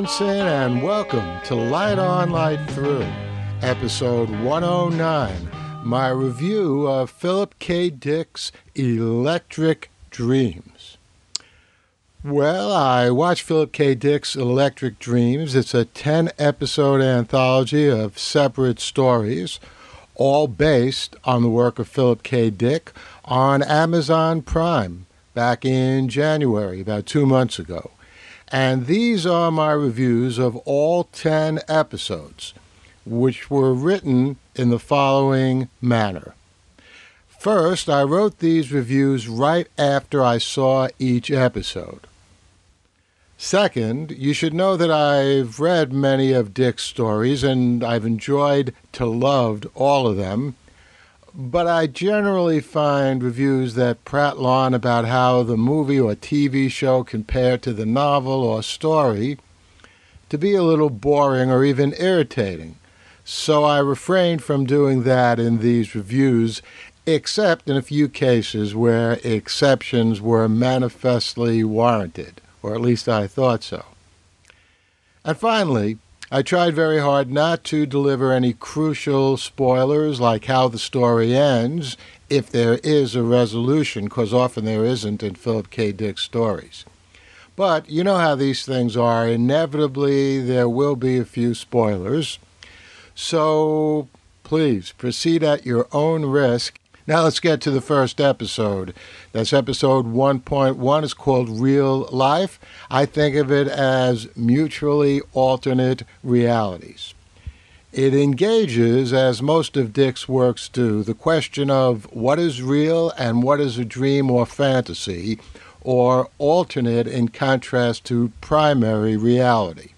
And welcome to Light On, Light Through, episode 109, my review of Philip K. Dick's Electric Dreams. Well, I watched Philip K. Dick's Electric Dreams. It's a 10 episode anthology of separate stories, all based on the work of Philip K. Dick on Amazon Prime back in January, about two months ago. And these are my reviews of all 10 episodes, which were written in the following manner. First, I wrote these reviews right after I saw each episode. Second, you should know that I've read many of Dick's stories and I've enjoyed to loved all of them but I generally find reviews that prattle on about how the movie or TV show compared to the novel or story to be a little boring or even irritating. So I refrained from doing that in these reviews, except in a few cases where exceptions were manifestly warranted, or at least I thought so. And finally, I tried very hard not to deliver any crucial spoilers like how the story ends, if there is a resolution, because often there isn't in Philip K. Dick stories. But you know how these things are. Inevitably, there will be a few spoilers. So please proceed at your own risk now let's get to the first episode. That's episode 1.1. It's called Real Life. I think of it as mutually alternate realities. It engages, as most of Dick's works do, the question of what is real and what is a dream or fantasy, or alternate in contrast to primary reality.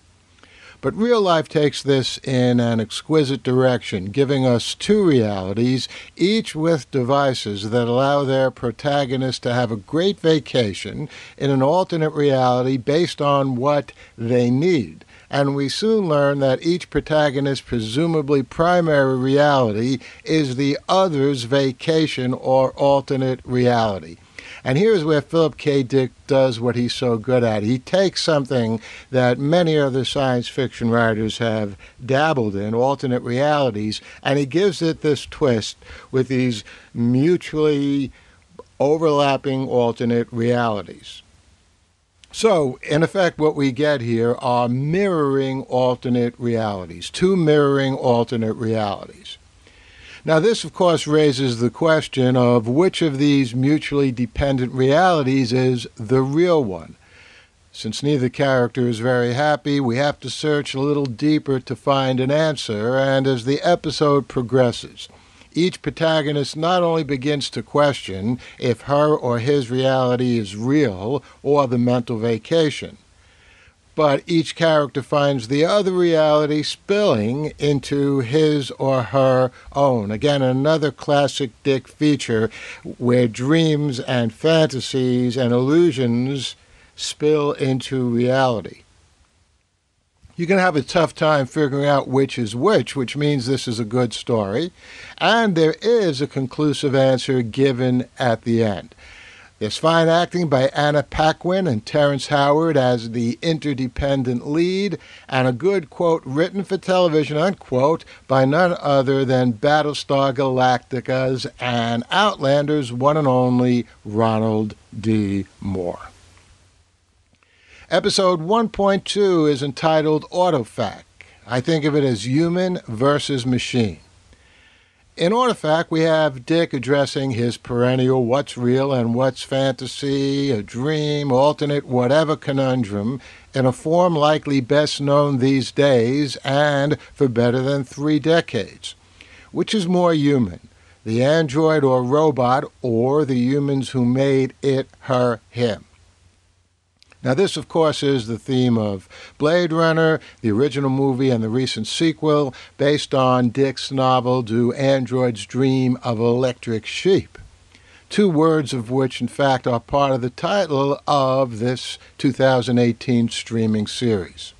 But real life takes this in an exquisite direction, giving us two realities, each with devices that allow their protagonist to have a great vacation in an alternate reality based on what they need. And we soon learn that each protagonist's presumably primary reality is the other's vacation or alternate reality. And here's where Philip K. Dick does what he's so good at. He takes something that many other science fiction writers have dabbled in, alternate realities, and he gives it this twist with these mutually overlapping alternate realities. So, in effect, what we get here are mirroring alternate realities, two mirroring alternate realities. Now, this, of course, raises the question of which of these mutually dependent realities is the real one. Since neither character is very happy, we have to search a little deeper to find an answer, and as the episode progresses, each protagonist not only begins to question if her or his reality is real or the mental vacation, but each character finds the other reality spilling into his or her own. Again, another classic Dick feature where dreams and fantasies and illusions spill into reality. You can have a tough time figuring out which is which, which means this is a good story. And there is a conclusive answer given at the end. There's fine acting by Anna Paquin and Terrence Howard as the interdependent lead, and a good quote written for television, unquote, by none other than Battlestar Galactica's and Outlander's one and only Ronald D. Moore. Episode 1.2 is entitled Artifact. I think of it as human versus machine. In Artifact, we have Dick addressing his perennial what's real and what's fantasy, a dream, alternate, whatever conundrum in a form likely best known these days and for better than three decades. Which is more human, the android or robot, or the humans who made it, her, him? Now, this, of course, is the theme of Blade Runner, the original movie, and the recent sequel based on Dick's novel Do Androids Dream of Electric Sheep? Two words of which, in fact, are part of the title of this 2018 streaming series.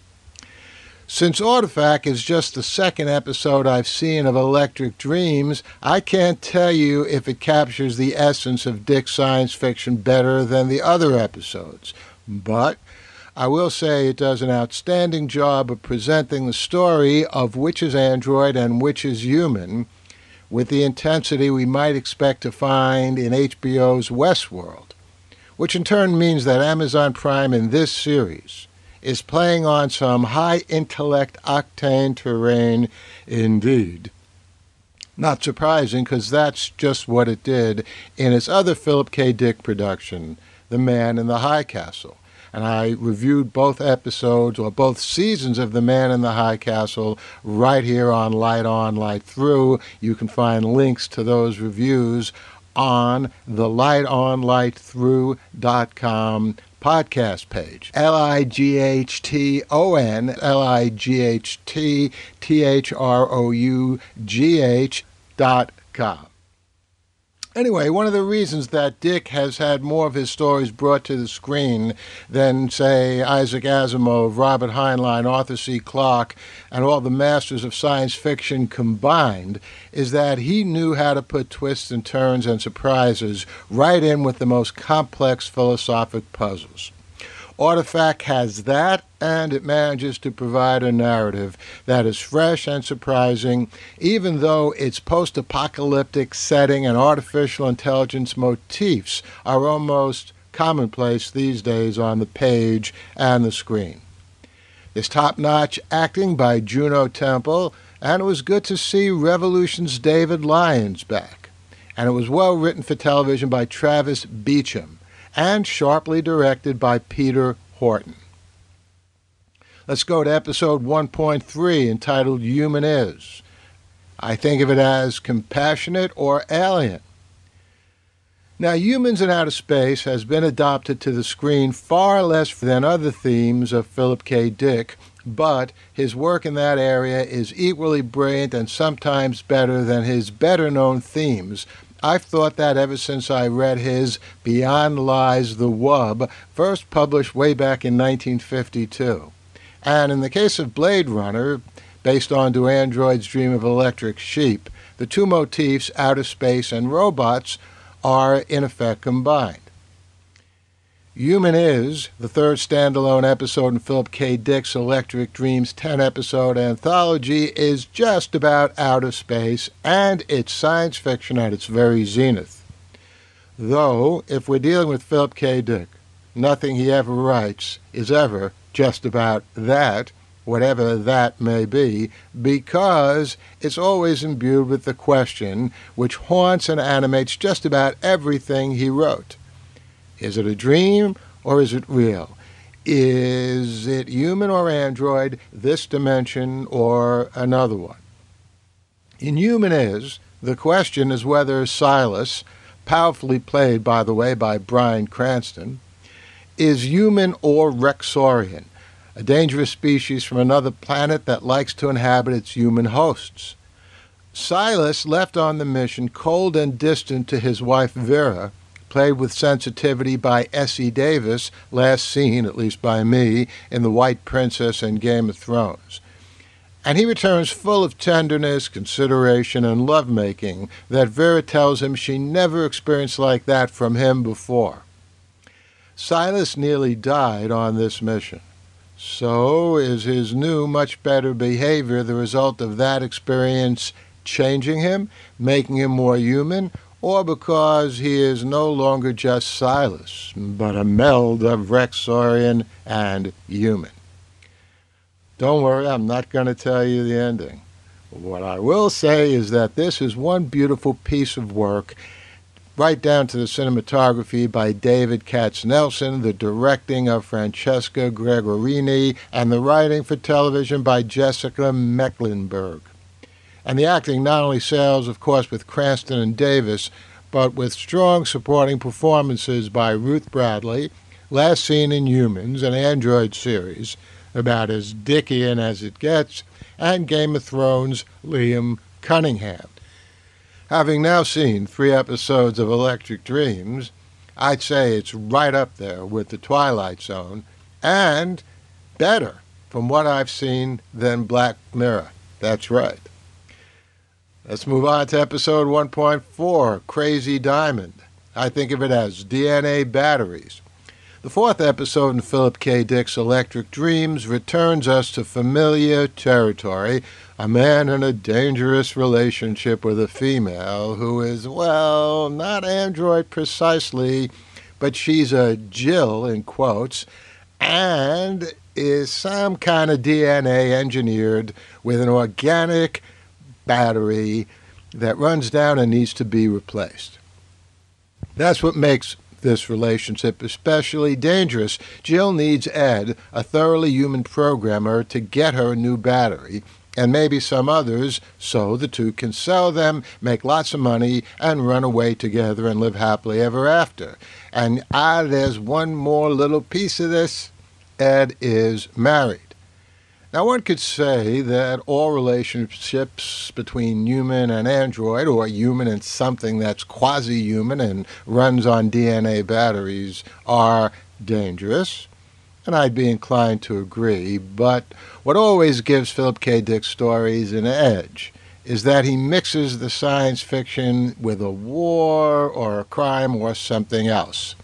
Since Artifact is just the second episode I've seen of Electric Dreams, I can't tell you if it captures the essence of Dick's science fiction better than the other episodes but I will say it does an outstanding job of presenting the story of which is android and which is human with the intensity we might expect to find in HBO's Westworld, which in turn means that Amazon Prime in this series is playing on some high intellect octane terrain indeed. Not surprising, because that's just what it did in its other Philip K. Dick production, The Man in the High Castle. And I reviewed both episodes or both seasons of The Man in the High Castle right here on Light On, Light Through. You can find links to those reviews on the lightonlightthrough.com podcast page. L I G H T O N L I G H T T H R O U G H dot com. Anyway, one of the reasons that Dick has had more of his stories brought to the screen than, say, Isaac Asimov, Robert Heinlein, Arthur C. Clarke, and all the masters of science fiction combined is that he knew how to put twists and turns and surprises right in with the most complex philosophic puzzles. Artifact has that, and it manages to provide a narrative that is fresh and surprising, even though its post apocalyptic setting and artificial intelligence motifs are almost commonplace these days on the page and the screen. There's top notch acting by Juno Temple, and it was good to see Revolution's David Lyons back. And it was well written for television by Travis Beacham and sharply directed by Peter Horton. Let's go to episode 1.3 entitled Human Is. I think of it as compassionate or alien. Now, Humans in Outer Space has been adopted to the screen far less than other themes of Philip K. Dick, but his work in that area is equally brilliant and sometimes better than his better known themes, I've thought that ever since I read his Beyond Lies the Wub, first published way back in 1952. And in the case of Blade Runner, based on Do Androids Dream of Electric Sheep, the two motifs, outer space and robots, are in effect combined. Human Is, the third standalone episode in Philip K. Dick's Electric Dreams 10 episode anthology, is just about outer space and it's science fiction at its very zenith. Though, if we're dealing with Philip K. Dick, nothing he ever writes is ever just about that, whatever that may be, because it's always imbued with the question which haunts and animates just about everything he wrote is it a dream or is it real? Is it human or android, this dimension or another one? In Human Is, the question is whether Silas, powerfully played, by the way, by Bryan Cranston, is human or Rexorian, a dangerous species from another planet that likes to inhabit its human hosts. Silas left on the mission cold and distant to his wife Vera played with sensitivity by Essie Davis, last seen, at least by me, in The White Princess and Game of Thrones. And he returns full of tenderness, consideration, and lovemaking that Vera tells him she never experienced like that from him before. Silas nearly died on this mission. So, is his new, much better behavior the result of that experience changing him, making him more human, or because he is no longer just Silas, but a meld of Rexorian and human. Don't worry, I'm not going to tell you the ending. What I will say is that this is one beautiful piece of work, right down to the cinematography by David Katznelson, the directing of Francesca Gregorini, and the writing for television by Jessica Mecklenburg. And the acting not only sails, of course, with Cranston and Davis, but with strong supporting performances by Ruth Bradley, last seen in Humans, an Android series about as Dickian as it gets, and Game of Thrones' Liam Cunningham. Having now seen three episodes of Electric Dreams, I'd say it's right up there with The Twilight Zone, and better, from what I've seen, than Black Mirror. That's right. Let's move on to episode 1.4 Crazy Diamond. I think of it as DNA batteries. The fourth episode in Philip K. Dick's Electric Dreams returns us to familiar territory a man in a dangerous relationship with a female who is, well, not android precisely, but she's a Jill, in quotes, and is some kind of DNA engineered with an organic battery that runs down and needs to be replaced. That's what makes this relationship especially dangerous. Jill needs Ed, a thoroughly human programmer, to get her a new battery, and maybe some others, so the two can sell them, make lots of money, and run away together and live happily ever after. And ah, there's one more little piece of this Ed is married. Now, one could say that all relationships between human and android, or human and something that's quasi human and runs on DNA batteries, are dangerous, and I'd be inclined to agree. But what always gives Philip K. Dick's stories an edge is that he mixes the science fiction with a war or a crime or something else.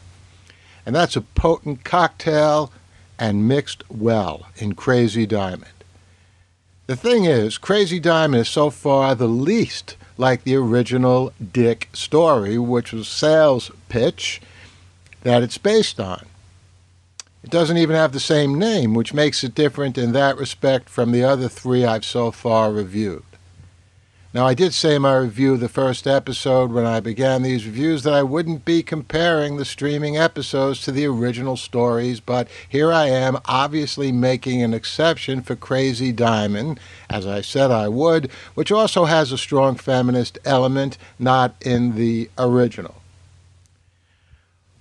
And that's a potent cocktail and mixed well in Crazy Diamond. The thing is, Crazy Diamond is so far the least like the original Dick story, which was sales pitch that it's based on. It doesn't even have the same name, which makes it different in that respect from the other three I've so far reviewed. Now, I did say in my review of the first episode when I began these reviews that I wouldn't be comparing the streaming episodes to the original stories, but here I am, obviously making an exception for Crazy Diamond, as I said I would, which also has a strong feminist element not in the original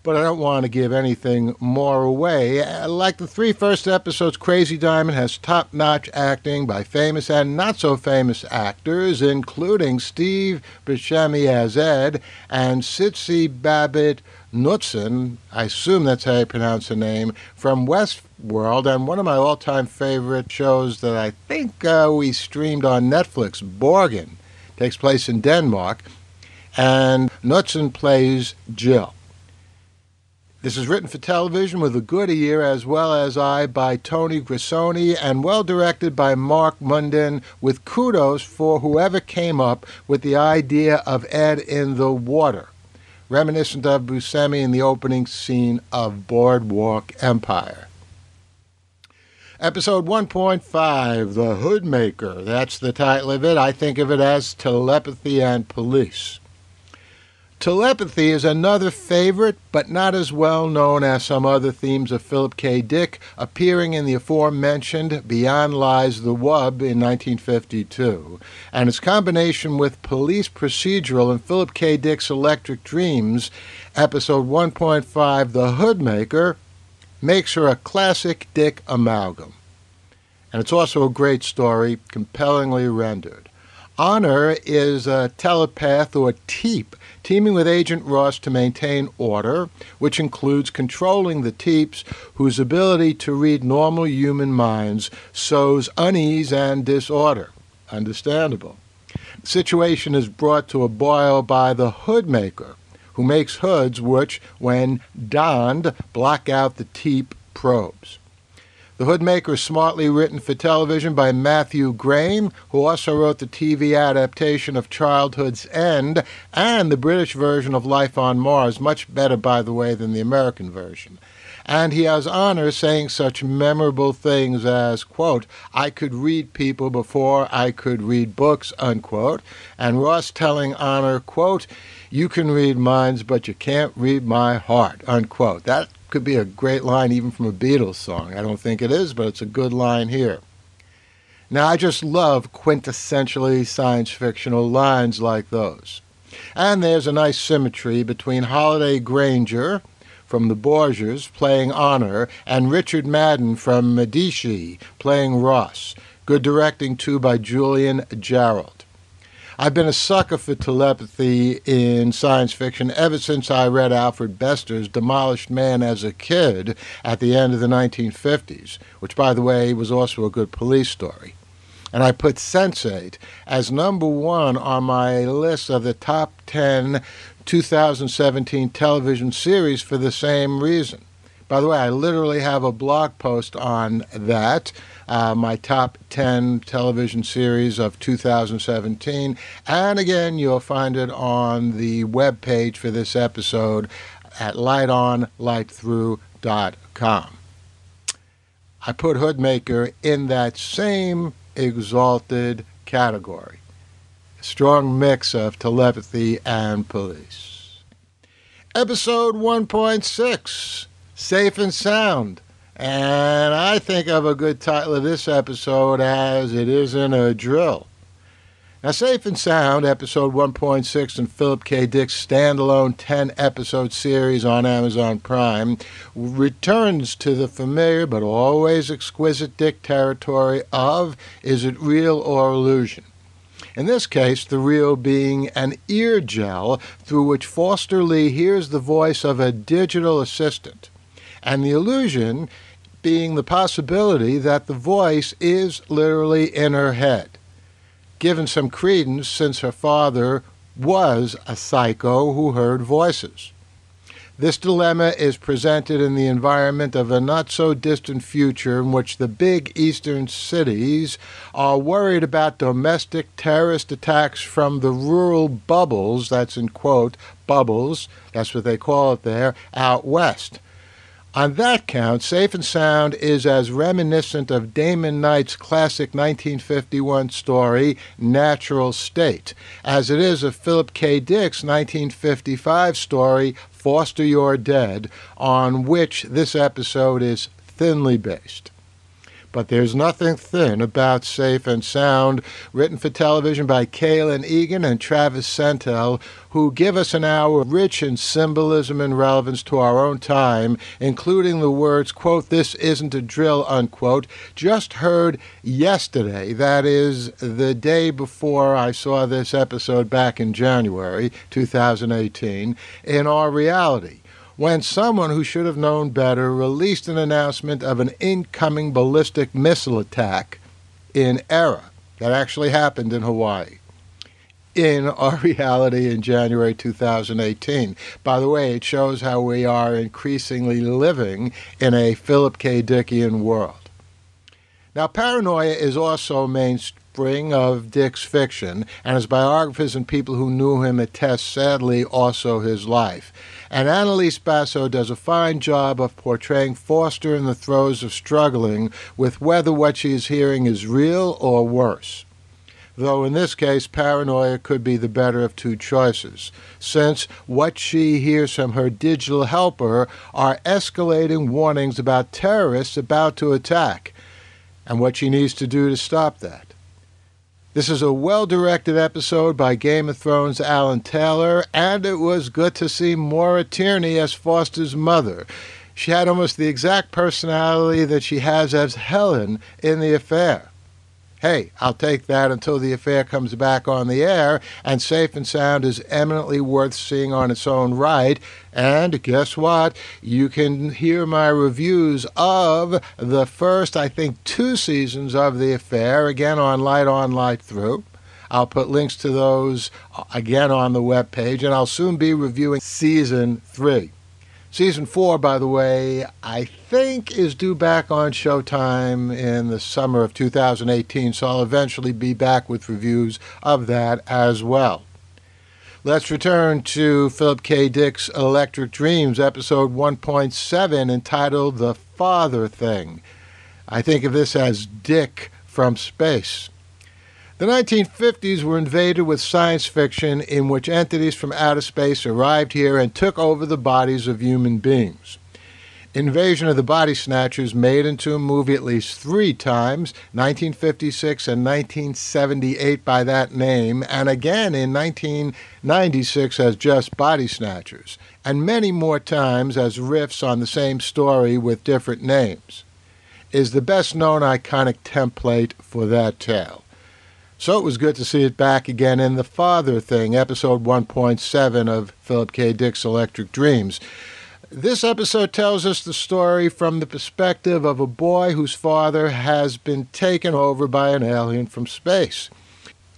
but I don't want to give anything more away. Like the three first episodes, Crazy Diamond has top notch acting by famous and not so famous actors, including Steve Buscemi as Ed and Sidse Babett Knudsen, I assume that's how you pronounce the name, from Westworld, and one of my all time favorite shows that I think uh, we streamed on Netflix, Borgen, takes place in Denmark, and Knudsen plays Jill. This is written for television with a good ear as well as eye by Tony Grisoni and well directed by Mark Munden with kudos for whoever came up with the idea of Ed in the water, reminiscent of Buscemi in the opening scene of Boardwalk Empire. Episode 1.5 The Hoodmaker. That's the title of it. I think of it as Telepathy and Police. Telepathy is another favorite, but not as well known as some other themes of Philip K. Dick, appearing in the aforementioned Beyond Lies the Wub in 1952, and its combination with police procedural in Philip K. Dick's Electric Dreams, episode 1.5, The Hoodmaker, makes her a classic Dick amalgam. And it's also a great story, compellingly rendered. Honor is a telepath or teep teaming with Agent Ross to maintain order, which includes controlling the Teeps, whose ability to read normal human minds sows unease and disorder. Understandable. The situation is brought to a boil by the hoodmaker, who makes hoods which, when donned, block out the Teep probes. The Hoodmaker is smartly written for television by Matthew Graham, who also wrote the TV adaptation of Childhood's End and the British version of Life on Mars, much better, by the way, than the American version. And he has honor saying such memorable things as, quote, I could read people before I could read books, unquote, and Ross telling honor, quote, you can read minds, but you can't read my heart, unquote. That could be a great line even from a Beatles song. I don't think it is, but it's a good line here. Now, I just love quintessentially science fictional lines like those. And there's a nice symmetry between Holliday Grainger from the Borgias playing Honor and Richard Madden from Medici playing Ross. Good directing, too, by Julian Jarrold. I've been a sucker for telepathy in science fiction ever since I read Alfred Bester's Demolished Man as a kid at the end of the 1950s, which, by the way, was also a good police story. And I put Sense8 as number one on my list of the top 10 2017 television series for the same reason By the way, I literally have a blog post on that. Uh, my top 10 television series of 2017. And again, you'll find it on the web page for this episode at lightonlightthrough.com. I put Hoodmaker in that same exalted category. A strong mix of telepathy and police. Episode 1.6 Safe and Sound. And I think of a good title of this episode as It Isn't a Drill. Now, Safe and Sound, episode 1.6 in Philip K. Dick's standalone 10 episode series on Amazon Prime, returns to the familiar but always exquisite Dick territory of is it real or illusion? In this case, the real being an ear gel through which Foster Lee hears the voice of a digital assistant, and the illusion being the possibility that the voice is literally in her head given some credence since her father was a psycho who heard voices. This dilemma is presented in the environment of a not so distant future in which the big eastern cities are worried about domestic terrorist attacks from the rural bubbles, that's in quote, bubbles, that's what they call it there, out west. On that count, Safe and Sound is as reminiscent of Damon Knight's classic 1951 story, Natural State, as it is of Philip K. Dick's 1955 story, Foster You're Dead, on which this episode is thinly based but there's nothing thin about Safe and Sound, written for television by Kalen Egan and Travis Sentell, who give us an hour rich in symbolism and relevance to our own time, including the words, quote, this isn't a drill, unquote, just heard yesterday, that is, the day before I saw this episode back in January 2018, in our reality when someone who should have known better released an announcement of an incoming ballistic missile attack in error that actually happened in Hawaii in our reality in January 2018. By the way, it shows how we are increasingly living in a Philip K. Dickian world. Now, paranoia is also mainspring of Dick's fiction, and his biographers and people who knew him attest, sadly, also his life. And Annalise Basso does a fine job of portraying Foster in the throes of struggling with whether what she is hearing is real or worse. Though in this case, paranoia could be the better of two choices, since what she hears from her digital helper are escalating warnings about terrorists about to attack, and what she needs to do to stop that. This is a well directed episode by Game of Thrones' Alan Taylor, and it was good to see Maura Tierney as Foster's mother. She had almost the exact personality that she has as Helen in the affair hey, I'll take that until the affair comes back on the air, and Safe and Sound is eminently worth seeing on its own right. And guess what? You can hear my reviews of the first, I think, two seasons of the affair, again on Light On, Light Through. I'll put links to those uh, again on the web page, and I'll soon be reviewing season three. Season four, by the way, I think is due back on Showtime in the summer of 2018, so I'll eventually be back with reviews of that as well. Let's return to Philip K. Dick's Electric Dreams, episode 1.7, entitled The Father Thing. I think of this as Dick from space. The 1950s were invaded with science fiction in which entities from outer space arrived here and took over the bodies of human beings. Invasion of the Body Snatchers made into a movie at least three times 1956 and 1978 by that name, and again in 1996 as just Body Snatchers, and many more times as riffs on the same story with different names. Is the best known iconic template for that tale. So it was good to see it back again in The Father Thing, episode 1.7 of Philip K. Dick's Electric Dreams. This episode tells us the story from the perspective of a boy whose father has been taken over by an alien from space.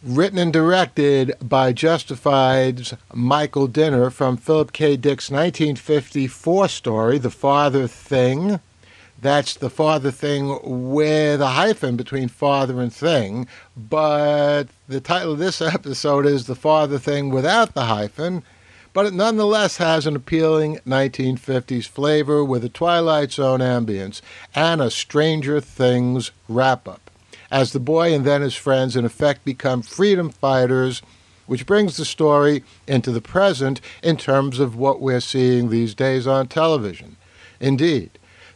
written and directed by Justified's Michael Dinner from Philip K. Dick's 1954 story, The Father Thing. That's the father thing with a hyphen between father and thing, but the title of this episode is The Father Thing without the hyphen, but it nonetheless has an appealing 1950s flavor with a Twilight Zone ambience and a Stranger Things wrap up as the boy and then his friends in effect become freedom fighters, which brings the story into the present in terms of what we're seeing these days on television. Indeed,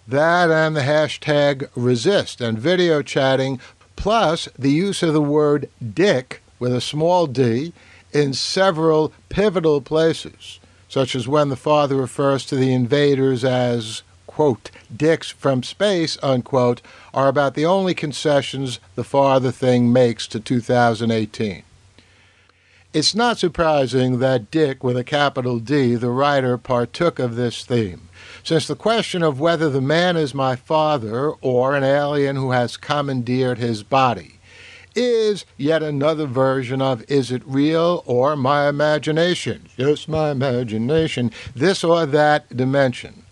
that and the hashtag resist and video chatting, plus the use of the word dick with a small d in several pivotal places, such as when the father refers to the invaders as quote, dicks from space, unquote, are about the only concessions the Father Thing makes to 2018. It's not surprising that Dick, with a capital D, the writer, partook of this theme, since the question of whether the man is my father or an alien who has commandeered his body is yet another version of is it real or my imagination? Just my imagination, this or that dimension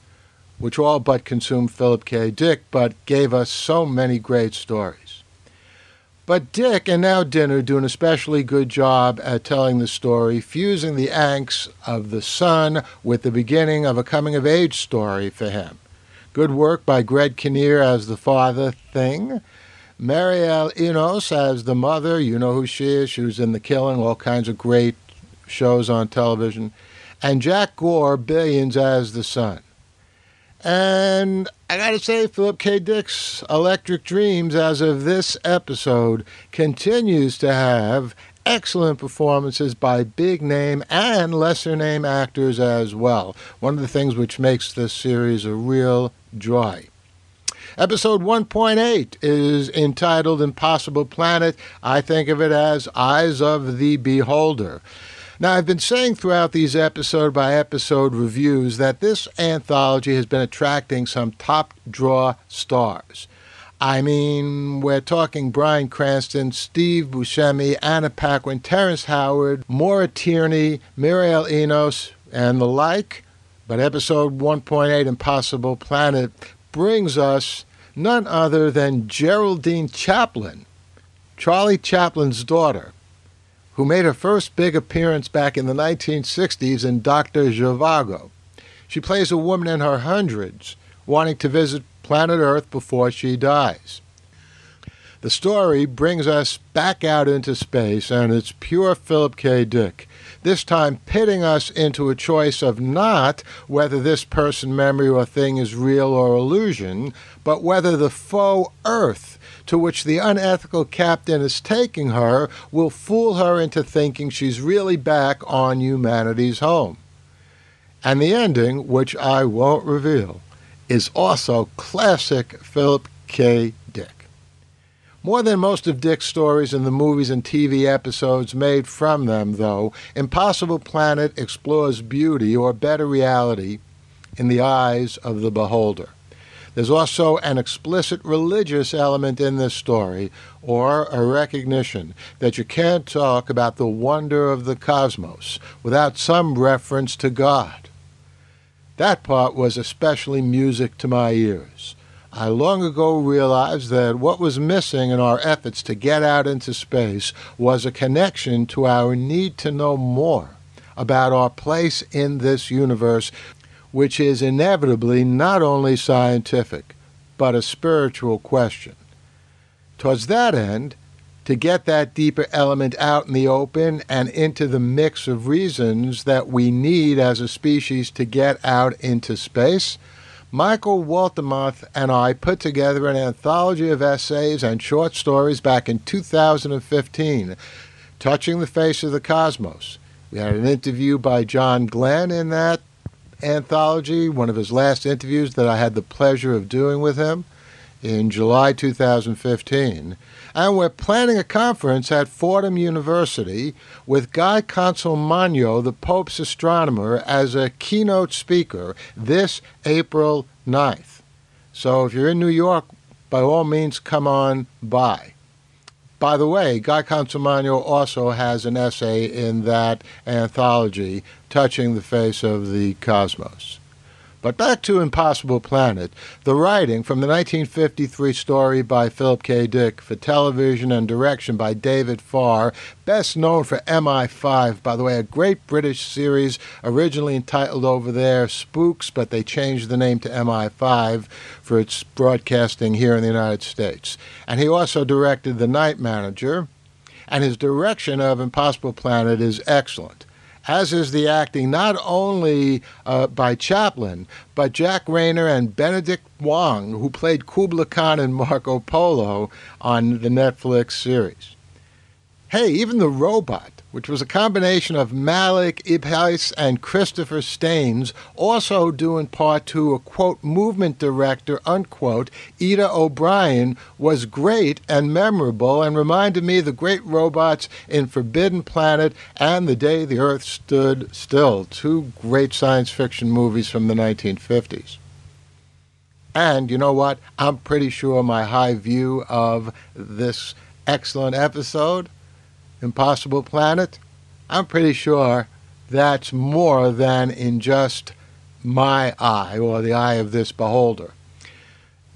which all but consumed Philip K. Dick, but gave us so many great stories. But Dick and now Dinner do an especially good job at telling the story, fusing the angst of the son with the beginning of a coming of age story for him. Good work by Greg Kinnear as the father thing. Mireille Enos as the mother. You know who she is. She was in The Killing, all kinds of great shows on television. And Jack Gore, Billions as the son. And I gotta say, Philip K. Dick's Electric Dreams, as of this episode, continues to have excellent performances by big name and lesser name actors as well. One of the things which makes this series a real joy. Episode 1.8 is entitled Impossible Planet. I think of it as Eyes of the Beholder. Now, I've been saying throughout these episode by episode reviews that this anthology has been attracting some top draw stars. I mean, we're talking Bryan Cranston, Steve Buscemi, Anna Paquin, Terrence Howard, Maura Tierney, Mireille Enos, and the like. But episode 1.8, Impossible Planet, brings us none other than Geraldine Chaplin, Charlie Chaplin's daughter who made her first big appearance back in the 1960s in Dr. Zhivago. She plays a woman in her hundreds wanting to visit planet Earth before she dies. The story brings us back out into space, and it's pure Philip K. Dick, this time pitting us into a choice of not whether this person, memory, or thing is real or illusion, but whether the faux Earth to which the unethical captain is taking her will fool her into thinking she's really back on humanity's home. And the ending, which I won't reveal, is also classic Philip K. More than most of Dick's stories in the movies and TV episodes made from them, though, Impossible Planet explores beauty or better reality in the eyes of the beholder. There's also an explicit religious element in this story, or a recognition that you can't talk about the wonder of the cosmos without some reference to God. That part was especially music to my ears. I long ago realized that what was missing in our efforts to get out into space was a connection to our need to know more about our place in this universe which is inevitably not only scientific, but a spiritual question. Towards that end, to get that deeper element out in the open and into the mix of reasons that we need as a species to get out into space, Michael Waltemathe and I put together an anthology of essays and short stories back in 2015, touching the face of the cosmos. We had an interview by John Glenn in that anthology, one of his last interviews that I had the pleasure of doing with him in July 2015. And we're planning a conference at Fordham University with Guy Consolmagno, the Pope's astronomer, as a keynote speaker this April 9th. So if you're in New York, by all means, come on by. By the way, Guy Consolmagno also has an essay in that anthology touching the face of the cosmos. But back to Impossible Planet. The writing from the 1953 story by Philip K. Dick for television and direction by David Farr, best known for MI5, by the way, a great British series originally entitled over there Spooks, but they changed the name to MI5 for its broadcasting here in the United States. And he also directed The Night Manager, and his direction of Impossible Planet is excellent as is the acting not only uh, by Chaplin, but Jack Reynor and Benedict Wong, who played Kubla Khan and Marco Polo on the Netflix series. Hey, even the robot which was a combination of Malik Ibheis and Christopher Staines, also due in part to a quote movement director unquote Ida O'Brien, was great and memorable and reminded me of the great robots in Forbidden Planet and The Day the Earth Stood Still, two great science fiction movies from the 1950s. And you know what? I'm pretty sure my high view of this excellent episode Impossible Planet, I'm pretty sure that's more than in just my eye or the eye of this beholder.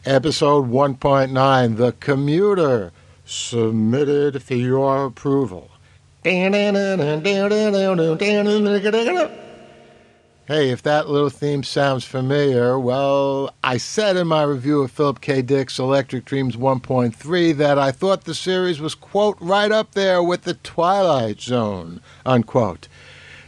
Episode 1.9 The Commuter, submitted for your approval. Hey, if that little theme sounds familiar, well, I said in my review of Philip K. Dick's Electric Dreams 1.3 that I thought the series was, quote, right up there with The Twilight Zone, unquote.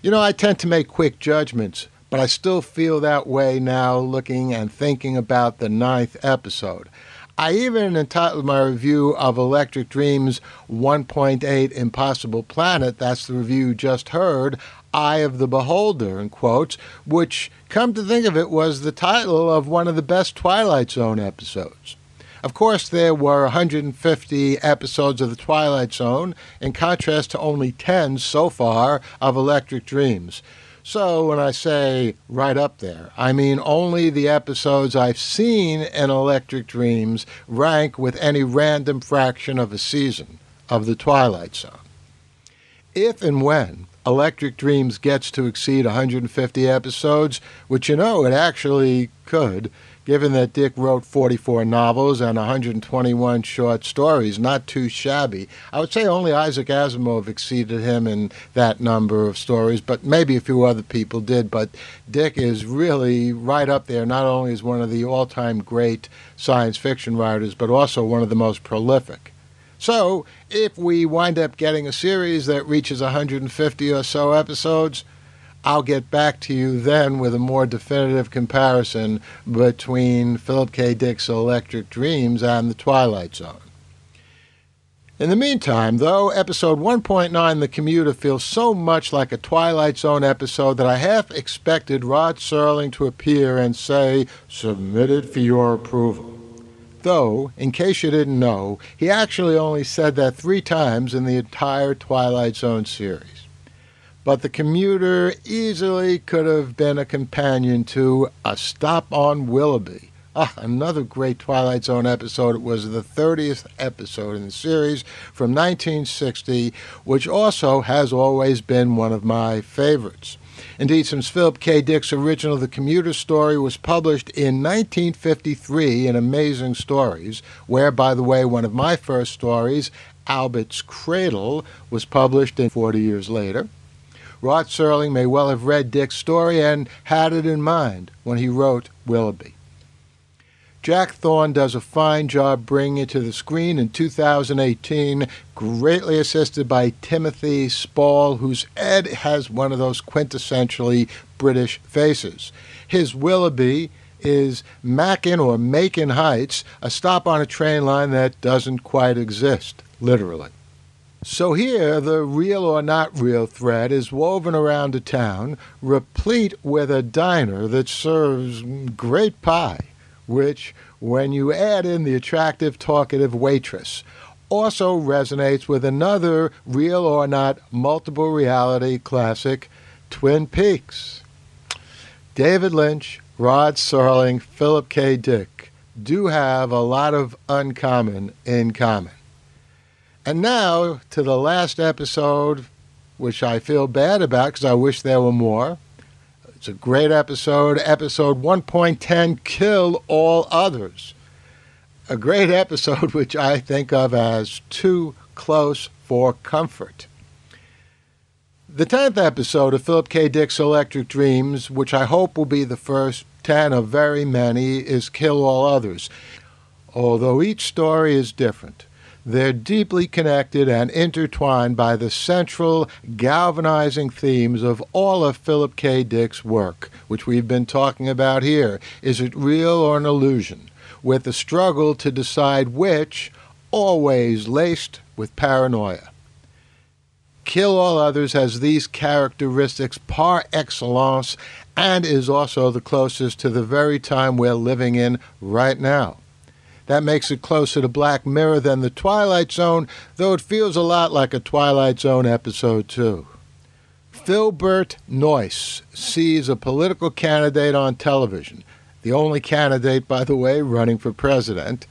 You know, I tend to make quick judgments, but I still feel that way now looking and thinking about the ninth episode. I even entitled my review of Electric Dreams 1.8 Impossible Planet, that's the review you just heard, Eye of the Beholder, in quotes, which, come to think of it, was the title of one of the best Twilight Zone episodes. Of course, there were 150 episodes of The Twilight Zone, in contrast to only 10 so far of Electric Dreams. So when I say right up there, I mean only the episodes I've seen in Electric Dreams rank with any random fraction of a season of The Twilight Zone. If and when Electric Dreams gets to exceed 150 episodes, which you know it actually could, given that Dick wrote 44 novels and 121 short stories, not too shabby. I would say only Isaac Asimov exceeded him in that number of stories, but maybe a few other people did. But Dick is really right up there, not only as one of the all time great science fiction writers, but also one of the most prolific. So, if we wind up getting a series that reaches 150 or so episodes, I'll get back to you then with a more definitive comparison between Philip K. Dick's Electric Dreams and The Twilight Zone. In the meantime, though, episode 1.9, The Commuter, feels so much like a Twilight Zone episode that I half expected Rod Serling to appear and say, Submitted for your approval. Though, in case you didn't know, he actually only said that three times in the entire Twilight Zone series but the commuter easily could have been a companion to A Stop on Willoughby. Ah, another great Twilight Zone episode. It was the 30th episode in the series from 1960, which also has always been one of my favorites. Indeed, since Philip K. Dick's original The Commuter Story was published in 1953 in Amazing Stories, where, by the way, one of my first stories, Albert's Cradle, was published in 40 years later. Rod Serling may well have read Dick's story and had it in mind when he wrote Willoughby. Jack Thorne does a fine job bringing it to the screen in 2018, greatly assisted by Timothy Spall, whose Ed has one of those quintessentially British faces. His Willoughby is Mackin or Macon Heights, a stop on a train line that doesn't quite exist, literally. So here, the real or not real thread is woven around a town, replete with a diner that serves great pie, which, when you add in the attractive, talkative waitress, also resonates with another real or not multiple reality classic, Twin Peaks. David Lynch, Rod Serling, Philip K. Dick do have a lot of uncommon in common. And now to the last episode, which I feel bad about because I wish there were more. It's a great episode, episode 1.10 Kill All Others. A great episode which I think of as Too Close for Comfort. The 10th episode of Philip K. Dick's Electric Dreams, which I hope will be the first 10 of very many, is Kill All Others. Although each story is different, they're deeply connected and intertwined by the central galvanizing themes of all of Philip K. Dick's work, which we've been talking about here. Is it real or an illusion? With the struggle to decide which, always laced with paranoia. Kill All Others has these characteristics par excellence and is also the closest to the very time we're living in right now. That makes it closer to Black Mirror than The Twilight Zone, though it feels a lot like a Twilight Zone episode, too. Philbert Noyce sees a political candidate on television, the only candidate, by the way, running for president,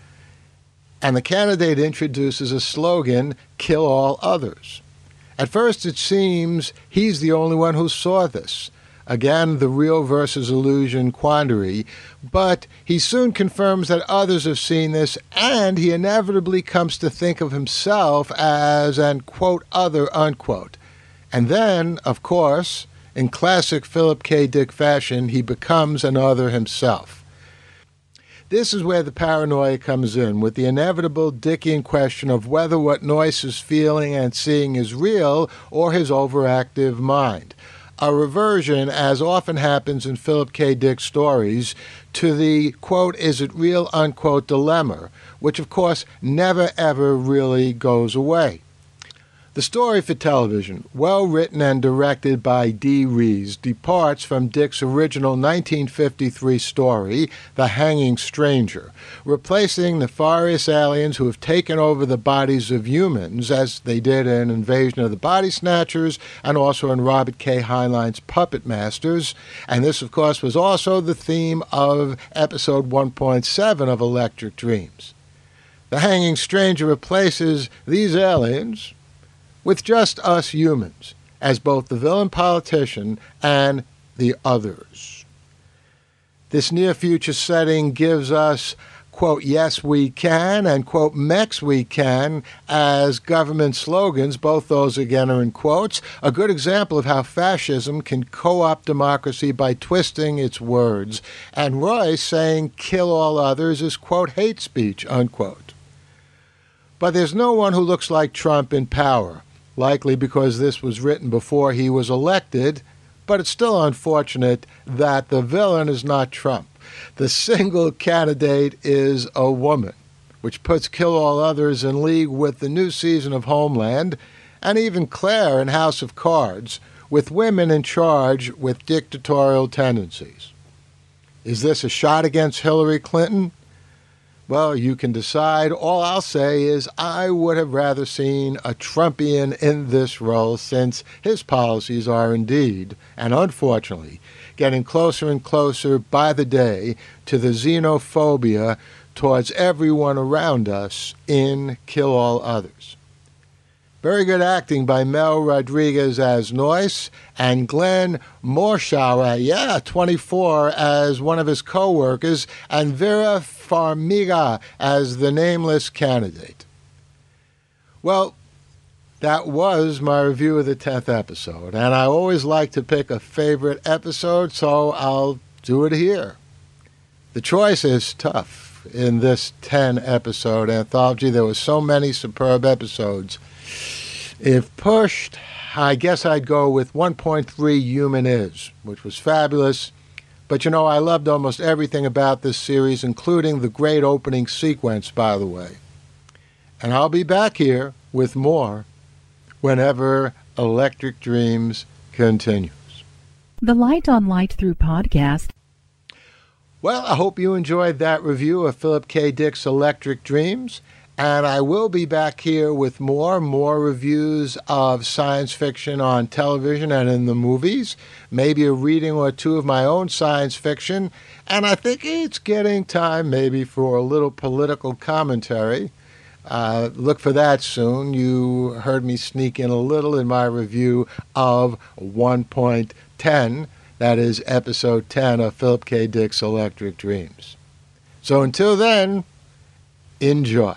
and the candidate introduces a slogan Kill All Others. At first, it seems he's the only one who saw this. Again, the real versus illusion quandary, but he soon confirms that others have seen this, and he inevitably comes to think of himself as an quote other unquote. And then, of course, in classic Philip K. Dick fashion, he becomes an other himself. This is where the paranoia comes in, with the inevitable Dickian question of whether what Noyce is feeling and seeing is real or his overactive mind. A reversion, as often happens in Philip K. Dick stories, to the quote, is it real, unquote, dilemma, which of course never ever really goes away. The story for television, well written and directed by Dee Rees, departs from Dick's original 1953 story, The Hanging Stranger, replacing nefarious aliens who have taken over the bodies of humans, as they did in Invasion of the Body Snatchers and also in Robert K. Heinlein's Puppet Masters. And this, of course, was also the theme of episode 1.7 of Electric Dreams. The Hanging Stranger replaces these aliens, with just us humans as both the villain politician and the others. This near future setting gives us, quote, yes, we can, and, quote, mex, we can, as government slogans. Both those, again, are in quotes. A good example of how fascism can co opt democracy by twisting its words. And Royce saying, kill all others, is, quote, hate speech, unquote. But there's no one who looks like Trump in power likely because this was written before he was elected, but it's still unfortunate that the villain is not Trump. The single candidate is a woman, which puts Kill All Others in league with the new season of Homeland and even Claire in House of Cards, with women in charge with dictatorial tendencies. Is this a shot against Hillary Clinton? Well, you can decide. All I'll say is I would have rather seen a Trumpian in this role since his policies are indeed, and unfortunately, getting closer and closer by the day to the xenophobia towards everyone around us in Kill All Others. Very good acting by Mel Rodriguez as Noyce and Glenn Morshower, yeah, 24, as one of his co workers, and Vera Farmiga as the nameless candidate. Well, that was my review of the 10th episode, and I always like to pick a favorite episode, so I'll do it here. The choice is tough in this 10 episode anthology. There were so many superb episodes. If pushed, I guess I'd go with 1.3 Human Is, which was fabulous. But you know, I loved almost everything about this series, including the great opening sequence, by the way. And I'll be back here with more whenever Electric Dreams continues. The Light on Light Through podcast. Well, I hope you enjoyed that review of Philip K. Dick's Electric Dreams. And I will be back here with more, more reviews of science fiction on television and in the movies, maybe a reading or two of my own science fiction. And I think it's getting time maybe for a little political commentary. Uh, look for that soon. You heard me sneak in a little in my review of 1.10. That is episode 10 of Philip K. Dick's Electric Dreams. So until then, enjoy.